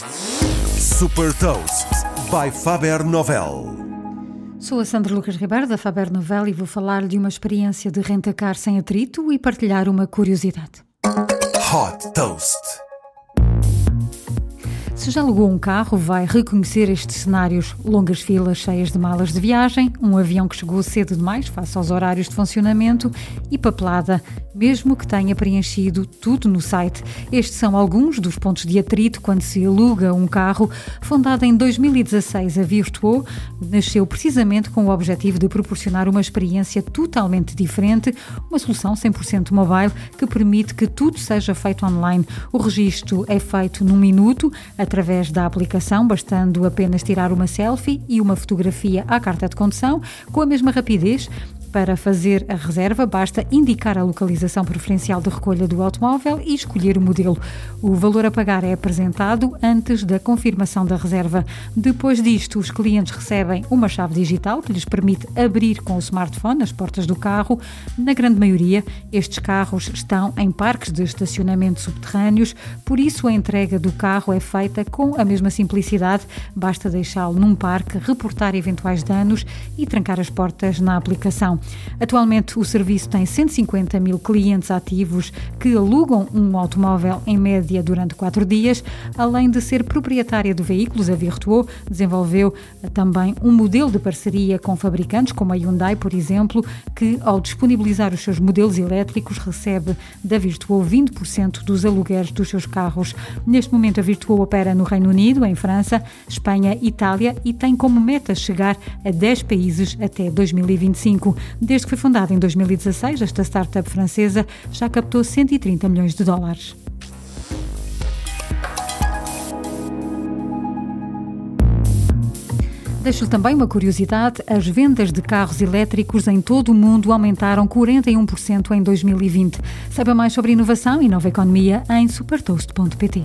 Super Toast by Faber Novel. Sou a Sandra Lucas Ribeiro da Faber Novel e vou falar de uma experiência de rentacar sem atrito e partilhar uma curiosidade. Hot Toast. Se já alugou um carro, vai reconhecer estes cenários: longas filas cheias de malas de viagem, um avião que chegou cedo demais face aos horários de funcionamento e papelada, mesmo que tenha preenchido tudo no site. Estes são alguns dos pontos de atrito quando se aluga um carro. Fundada em 2016, a Virtuo nasceu precisamente com o objetivo de proporcionar uma experiência totalmente diferente, uma solução 100% mobile que permite que tudo seja feito online. O registro é feito num minuto, através da aplicação, bastando apenas tirar uma selfie e uma fotografia à carta de condução, com a mesma rapidez para fazer a reserva, basta indicar a localização preferencial de recolha do automóvel e escolher o modelo. O valor a pagar é apresentado antes da confirmação da reserva. Depois disto, os clientes recebem uma chave digital que lhes permite abrir com o smartphone as portas do carro. Na grande maioria, estes carros estão em parques de estacionamento subterrâneos, por isso a entrega do carro é feita com a mesma simplicidade. Basta deixá-lo num parque, reportar eventuais danos e trancar as portas na aplicação. Atualmente, o serviço tem 150 mil clientes ativos que alugam um automóvel em média durante quatro dias. Além de ser proprietária de veículos, a Virtuo desenvolveu também um modelo de parceria com fabricantes, como a Hyundai, por exemplo, que, ao disponibilizar os seus modelos elétricos, recebe da Virtuo 20% dos alugueres dos seus carros. Neste momento, a Virtuo opera no Reino Unido, em França, Espanha, Itália e tem como meta chegar a 10 países até 2025. Desde que foi fundada em 2016, esta startup francesa já captou 130 milhões de dólares. Deixo-lhe também uma curiosidade: as vendas de carros elétricos em todo o mundo aumentaram 41% em 2020. Saiba mais sobre inovação e nova economia em supertoast.pt.